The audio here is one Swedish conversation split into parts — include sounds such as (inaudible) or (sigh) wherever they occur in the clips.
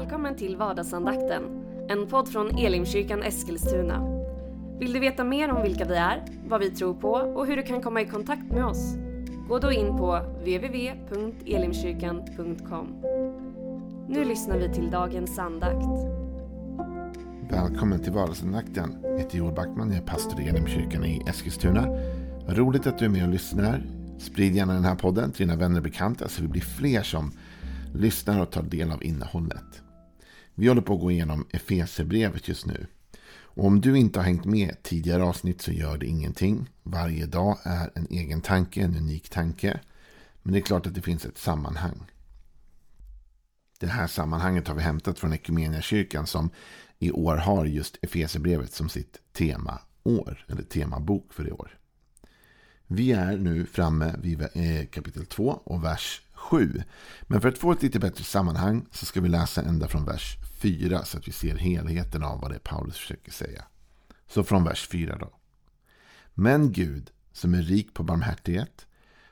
Välkommen till vardagsandakten, en podd från Elimkyrkan Eskilstuna. Vill du veta mer om vilka vi är, vad vi tror på och hur du kan komma i kontakt med oss? Gå då in på www.elimkyrkan.com. Nu lyssnar vi till dagens andakt. Välkommen till vardagsandakten. Jag heter Joel Backman, jag är pastor i Elimkyrkan i Eskilstuna. Vad roligt att du är med och lyssnar. Sprid gärna den här podden till dina vänner och bekanta så vi blir fler som lyssnar och tar del av innehållet. Vi håller på att gå igenom Efesebrevet just nu. Och om du inte har hängt med tidigare avsnitt så gör det ingenting. Varje dag är en egen tanke, en unik tanke. Men det är klart att det finns ett sammanhang. Det här sammanhanget har vi hämtat från Equmeniakyrkan som i år har just Efesebrevet som sitt temaår, eller temabok för i år. Vi är nu framme vid eh, kapitel 2 och vers 7. Men för att få ett lite bättre sammanhang så ska vi läsa ända från vers 4 så att vi ser helheten av vad det är Paulus försöker säga. Så från vers 4 då. Men Gud, som är rik på barmhärtighet,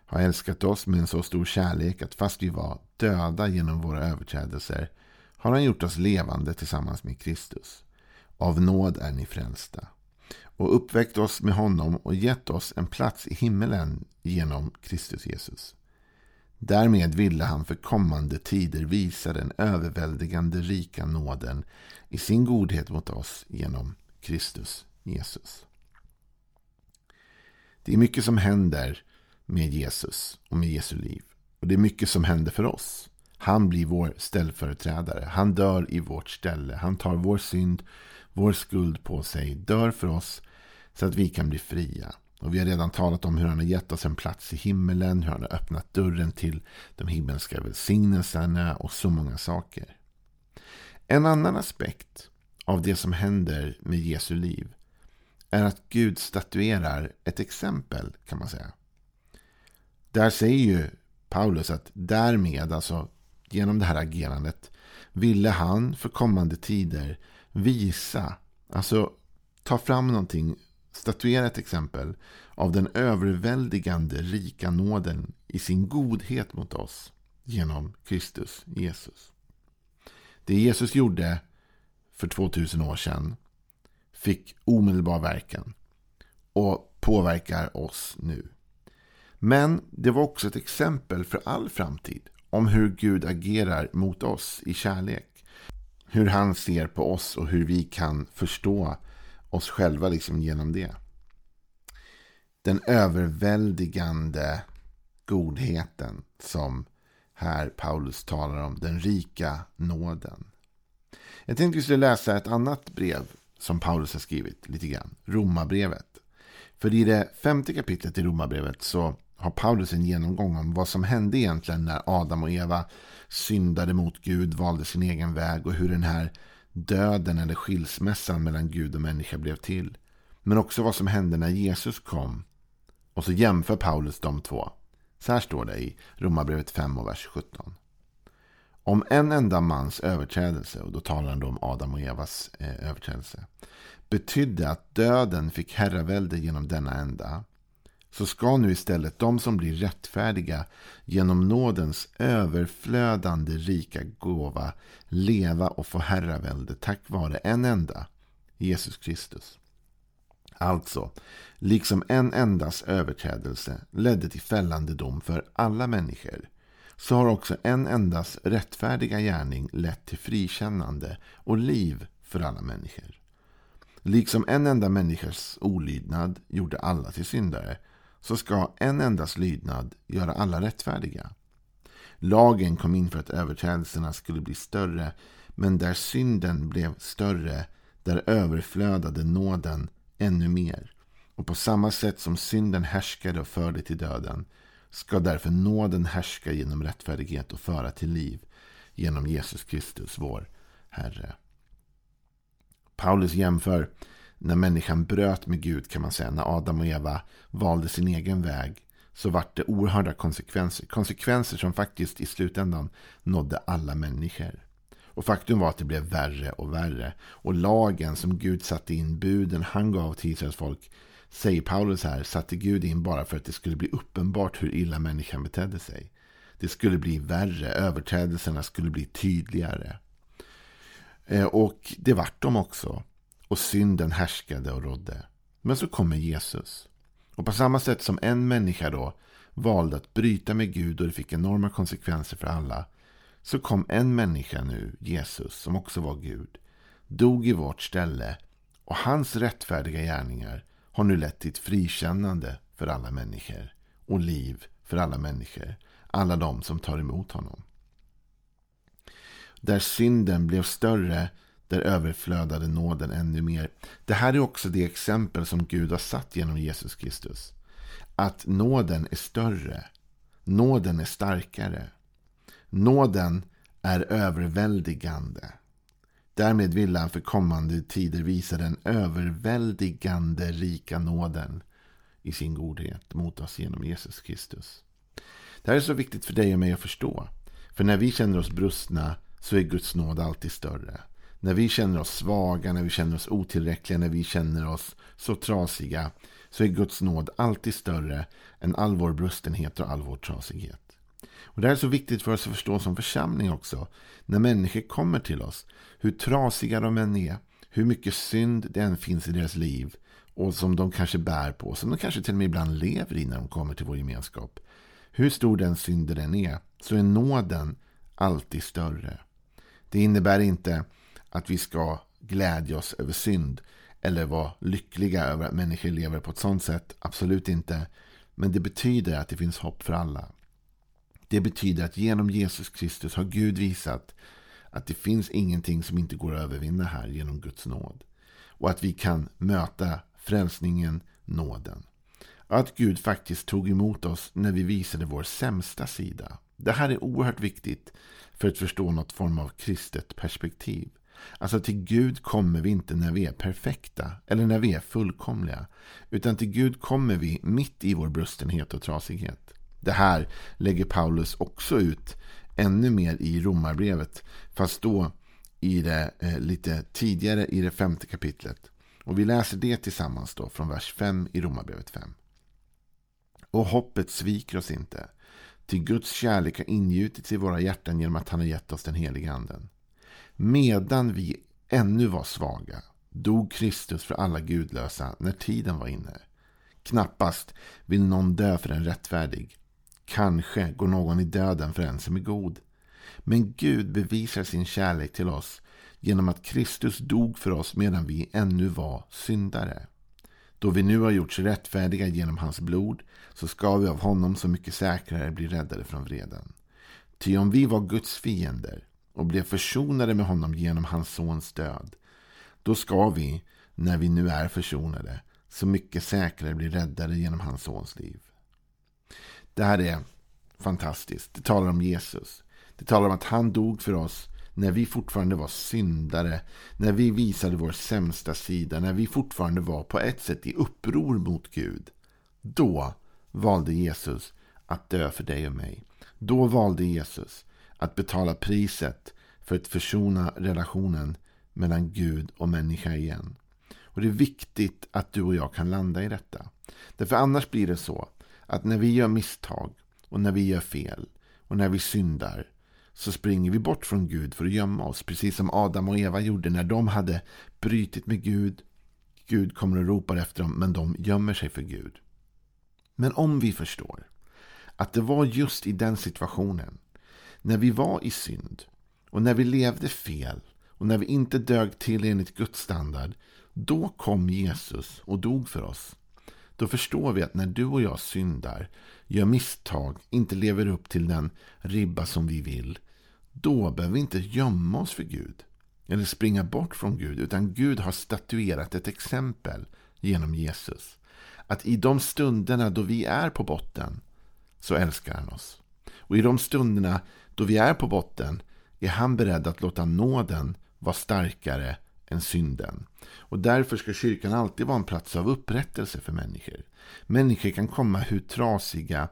har älskat oss med en så stor kärlek att fast vi var döda genom våra överträdelser har han gjort oss levande tillsammans med Kristus. Av nåd är ni frälsta. Och uppväckt oss med honom och gett oss en plats i himmelen genom Kristus Jesus. Därmed ville han för kommande tider visa den överväldigande rika nåden i sin godhet mot oss genom Kristus Jesus. Det är mycket som händer med Jesus och med Jesu liv. Och det är mycket som händer för oss. Han blir vår ställföreträdare. Han dör i vårt ställe. Han tar vår synd, vår skuld på sig, dör för oss så att vi kan bli fria. Och vi har redan talat om hur han har gett oss en plats i himmelen, hur han har öppnat dörren till de himmelska välsignelserna och så många saker. En annan aspekt av det som händer med Jesu liv är att Gud statuerar ett exempel kan man säga. Där säger ju Paulus att därmed, alltså genom det här agerandet, ville han för kommande tider visa, alltså ta fram någonting statuera ett exempel av den överväldigande rika nåden i sin godhet mot oss genom Kristus Jesus. Det Jesus gjorde för 2000 år sedan fick omedelbar verkan och påverkar oss nu. Men det var också ett exempel för all framtid om hur Gud agerar mot oss i kärlek. Hur han ser på oss och hur vi kan förstå oss själva liksom genom det. Den överväldigande godheten som här Paulus talar om. Den rika nåden. Jag tänkte vi skulle läsa ett annat brev som Paulus har skrivit lite grann. Romarbrevet. För i det femte kapitlet i Romarbrevet så har Paulus en genomgång om vad som hände egentligen när Adam och Eva syndade mot Gud, valde sin egen väg och hur den här döden eller skilsmässan mellan Gud och människa blev till. Men också vad som hände när Jesus kom. Och så jämför Paulus de två. Så här står det i Romarbrevet 5 och vers 17. Om en enda mans överträdelse, och då talar han om Adam och Evas eh, överträdelse, betydde att döden fick herravälde genom denna enda, så ska nu istället de som blir rättfärdiga genom nådens överflödande rika gåva leva och få herravälde tack vare en enda, Jesus Kristus. Alltså, liksom en endas överträdelse ledde till fällande dom för alla människor, så har också en endas rättfärdiga gärning lett till frikännande och liv för alla människor. Liksom en enda människas olydnad gjorde alla till syndare, så ska en endas lydnad göra alla rättfärdiga. Lagen kom in för att överträdelserna skulle bli större, men där synden blev större, där överflödade nåden ännu mer. Och på samma sätt som synden härskade och förde till döden ska därför nåden härska genom rättfärdighet och föra till liv genom Jesus Kristus, vår Herre. Paulus jämför när människan bröt med Gud kan man säga, när Adam och Eva valde sin egen väg, så vart det oerhörda konsekvenser. Konsekvenser som faktiskt i slutändan nådde alla människor. Och faktum var att det blev värre och värre. Och lagen som Gud satte in, buden han gav till Israels folk, säger Paulus här, satte Gud in bara för att det skulle bli uppenbart hur illa människan betedde sig. Det skulle bli värre, överträdelserna skulle bli tydligare. Eh, och det vart de också. Och synden härskade och rådde. Men så kommer Jesus. Och på samma sätt som en människa då valde att bryta med Gud och det fick enorma konsekvenser för alla. Så kom en människa nu, Jesus, som också var Gud. Dog i vårt ställe. Och hans rättfärdiga gärningar har nu lett till ett frikännande för alla människor. Och liv för alla människor. Alla de som tar emot honom. Där synden blev större, där överflödade nåden ännu mer. Det här är också det exempel som Gud har satt genom Jesus Kristus. Att nåden är större. Nåden är starkare. Nåden är överväldigande. Därmed vill han för kommande tider visa den överväldigande rika nåden i sin godhet mot oss genom Jesus Kristus. Det här är så viktigt för dig och mig att förstå. För när vi känner oss brustna så är Guds nåd alltid större. När vi känner oss svaga, när vi känner oss otillräckliga, när vi känner oss så trasiga så är Guds nåd alltid större än all vår brustenhet och all vår trasighet. Och Det här är så viktigt för oss att förstå som församling också. När människor kommer till oss, hur trasiga de än är, hur mycket synd det än finns i deras liv och som de kanske bär på, som de kanske till och med ibland lever i när de kommer till vår gemenskap. Hur stor den synden än är, så är nåden alltid större. Det innebär inte att vi ska glädja oss över synd eller vara lyckliga över att människor lever på ett sådant sätt. Absolut inte. Men det betyder att det finns hopp för alla. Det betyder att genom Jesus Kristus har Gud visat att det finns ingenting som inte går att övervinna här genom Guds nåd. Och att vi kan möta frälsningen, nåden. Att Gud faktiskt tog emot oss när vi visade vår sämsta sida. Det här är oerhört viktigt för att förstå något form av kristet perspektiv. Alltså till Gud kommer vi inte när vi är perfekta eller när vi är fullkomliga. Utan till Gud kommer vi mitt i vår brustenhet och trasighet. Det här lägger Paulus också ut ännu mer i romarbrevet. Fast då i det eh, lite tidigare i det femte kapitlet. Och vi läser det tillsammans då från vers 5 i romarbrevet 5. Och hoppet sviker oss inte. Till Guds kärlek har ingjutits i våra hjärtan genom att han har gett oss den heliga anden. Medan vi ännu var svaga dog Kristus för alla gudlösa när tiden var inne. Knappast vill någon dö för en rättfärdig. Kanske går någon i döden för en som är god. Men Gud bevisar sin kärlek till oss genom att Kristus dog för oss medan vi ännu var syndare. Då vi nu har gjorts rättfärdiga genom hans blod så ska vi av honom så mycket säkrare bli räddade från vreden. Ty om vi var Guds fiender och blev försonade med honom genom hans sons död, då ska vi, när vi nu är försonade, så mycket säkrare bli räddade genom hans sons liv. Det här är fantastiskt. Det talar om Jesus. Det talar om att han dog för oss när vi fortfarande var syndare, när vi visade vår sämsta sida, när vi fortfarande var på ett sätt i uppror mot Gud. Då valde Jesus att dö för dig och mig. Då valde Jesus att betala priset för att försona relationen mellan Gud och människa igen. Och Det är viktigt att du och jag kan landa i detta. Därför annars blir det så att när vi gör misstag och när vi gör fel och när vi syndar så springer vi bort från Gud för att gömma oss. Precis som Adam och Eva gjorde när de hade brytit med Gud. Gud kommer och ropar efter dem, men de gömmer sig för Gud. Men om vi förstår att det var just i den situationen, när vi var i synd och när vi levde fel och när vi inte dög till enligt Guds standard, då kom Jesus och dog för oss. Då förstår vi att när du och jag syndar, gör misstag, inte lever upp till den ribba som vi vill, då behöver vi inte gömma oss för Gud. Eller springa bort från Gud. Utan Gud har statuerat ett exempel genom Jesus. Att i de stunderna då vi är på botten så älskar han oss. Och i de stunderna då vi är på botten är han beredd att låta nåden vara starkare än synden. Och därför ska kyrkan alltid vara en plats av upprättelse för människor. Människor kan komma hur trasiga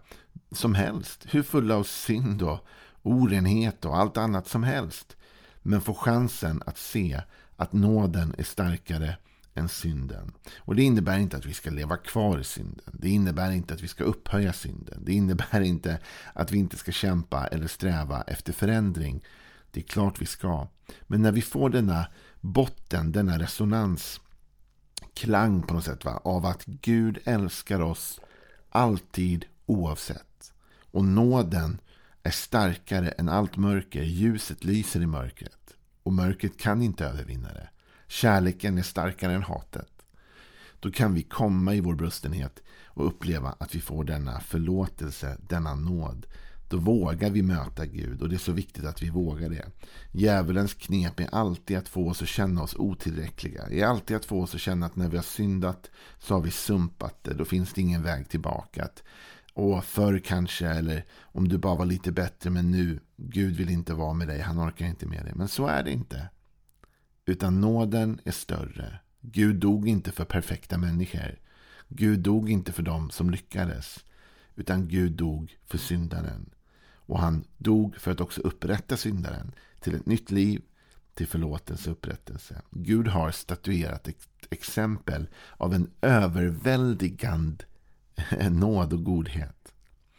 som helst, hur fulla av synd och orenhet och allt annat som helst. Men få chansen att se att nåden är starkare än synden. Och Det innebär inte att vi ska leva kvar i synden. Det innebär inte att vi ska upphöja synden. Det innebär inte att vi inte ska kämpa eller sträva efter förändring. Det är klart vi ska. Men när vi får denna botten, denna resonans, klang på något sätt va? av att Gud älskar oss alltid oavsett. Och nåden är starkare än allt mörker. Ljuset lyser i mörkret. Och mörkret kan inte övervinna det. Kärleken är starkare än hatet. Då kan vi komma i vår brustenhet och uppleva att vi får denna förlåtelse, denna nåd. Då vågar vi möta Gud och det är så viktigt att vi vågar det. Djävulens knep är alltid att få oss att känna oss otillräckliga. Det är alltid att få oss att känna att när vi har syndat så har vi sumpat det. Då finns det ingen väg tillbaka. Att, Åh, förr kanske, eller om du bara var lite bättre, men nu, Gud vill inte vara med dig, han orkar inte med dig. Men så är det inte. Utan nåden är större. Gud dog inte för perfekta människor. Gud dog inte för dem som lyckades. Utan Gud dog för syndaren. Och han dog för att också upprätta syndaren till ett nytt liv, till förlåtelse och upprättelse. Gud har statuerat ett exempel av en överväldigande (laughs) nåd och godhet.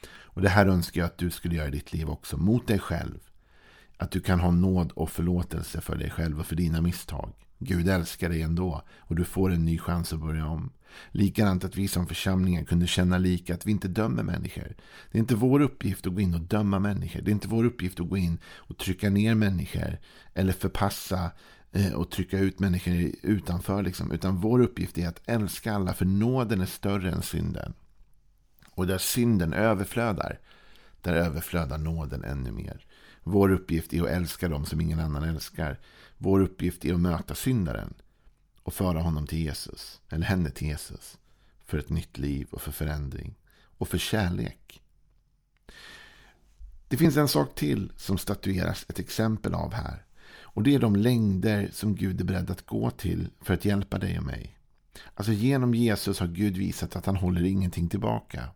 Och det här önskar jag att du skulle göra i ditt liv också, mot dig själv. Att du kan ha nåd och förlåtelse för dig själv och för dina misstag. Gud älskar dig ändå och du får en ny chans att börja om. Likadant att vi som församlingar kunde känna lika att vi inte dömer människor. Det är inte vår uppgift att gå in och döma människor. Det är inte vår uppgift att gå in och trycka ner människor eller förpassa eh, och trycka ut människor utanför. Liksom. Utan vår uppgift är att älska alla för nåden är större än synden. Och där synden överflödar, där överflödar nåden ännu mer. Vår uppgift är att älska dem som ingen annan älskar. Vår uppgift är att möta syndaren och föra honom till Jesus, eller henne till Jesus, för ett nytt liv och för förändring och för kärlek. Det finns en sak till som statueras ett exempel av här. Och det är de längder som Gud är beredd att gå till för att hjälpa dig och mig. Alltså genom Jesus har Gud visat att han håller ingenting tillbaka.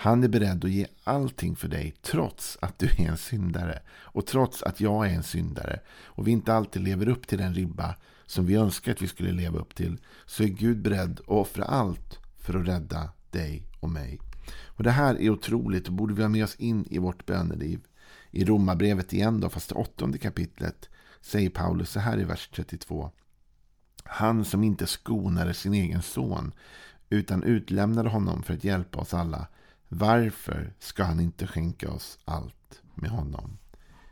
Han är beredd att ge allting för dig trots att du är en syndare. Och trots att jag är en syndare. Och vi inte alltid lever upp till den ribba som vi önskar att vi skulle leva upp till. Så är Gud beredd att offra allt för att rädda dig och mig. Och Det här är otroligt och borde vi ha med oss in i vårt böneliv. I Romarbrevet igen då, fast det åttonde kapitlet, säger Paulus så här i vers 32. Han som inte skonade sin egen son utan utlämnade honom för att hjälpa oss alla varför ska han inte skänka oss allt med honom?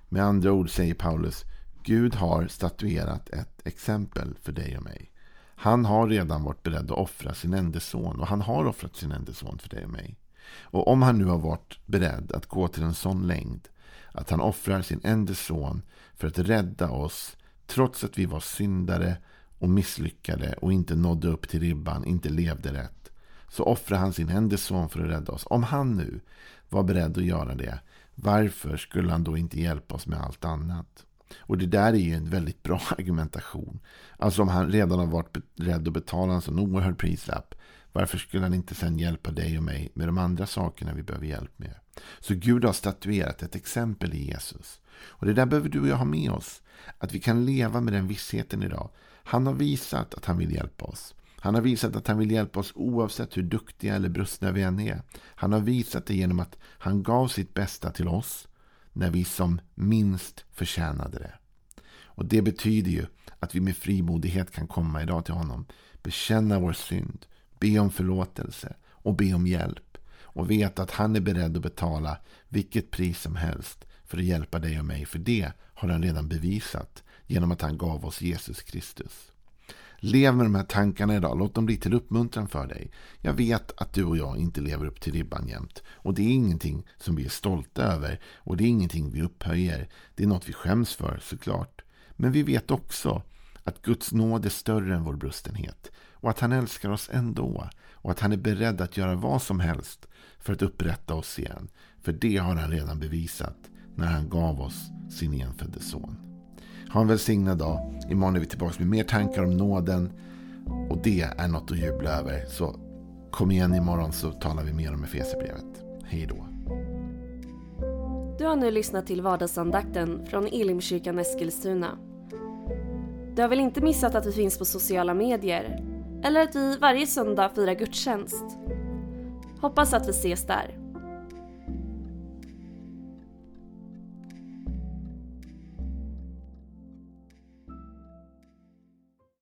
Med andra ord säger Paulus, Gud har statuerat ett exempel för dig och mig. Han har redan varit beredd att offra sin enda son och han har offrat sin enda son för dig och mig. Och om han nu har varit beredd att gå till en sån längd att han offrar sin enda son för att rädda oss trots att vi var syndare och misslyckade och inte nådde upp till ribban, inte levde rätt så offrar han sin enda son för att rädda oss. Om han nu var beredd att göra det, varför skulle han då inte hjälpa oss med allt annat? Och det där är ju en väldigt bra (laughs) argumentation. Alltså om han redan har varit beredd att betala en sån oerhörd prislapp, varför skulle han inte sen hjälpa dig och mig med de andra sakerna vi behöver hjälp med? Så Gud har statuerat ett exempel i Jesus. Och det där behöver du och jag ha med oss. Att vi kan leva med den vissheten idag. Han har visat att han vill hjälpa oss. Han har visat att han vill hjälpa oss oavsett hur duktiga eller brustna vi än är. Han har visat det genom att han gav sitt bästa till oss när vi som minst förtjänade det. Och Det betyder ju att vi med frimodighet kan komma idag till honom, bekänna vår synd, be om förlåtelse och be om hjälp. Och veta att han är beredd att betala vilket pris som helst för att hjälpa dig och mig. För det har han redan bevisat genom att han gav oss Jesus Kristus. Lev med de här tankarna idag. Låt dem bli till uppmuntran för dig. Jag vet att du och jag inte lever upp till ribban jämt. Och det är ingenting som vi är stolta över. Och det är ingenting vi upphöjer. Det är något vi skäms för såklart. Men vi vet också att Guds nåd är större än vår brustenhet. Och att han älskar oss ändå. Och att han är beredd att göra vad som helst för att upprätta oss igen. För det har han redan bevisat när han gav oss sin enfödde son. Ha en välsignad dag. Imorgon är vi tillbaka med mer tankar om nåden. Och det är något att jubla över. Så kom igen imorgon så talar vi mer om Efesierbrevet. Hej då. Du har nu lyssnat till vardagsandakten från Elimkyrkan Eskilstuna. Du har väl inte missat att vi finns på sociala medier? Eller att vi varje söndag firar gudstjänst? Hoppas att vi ses där.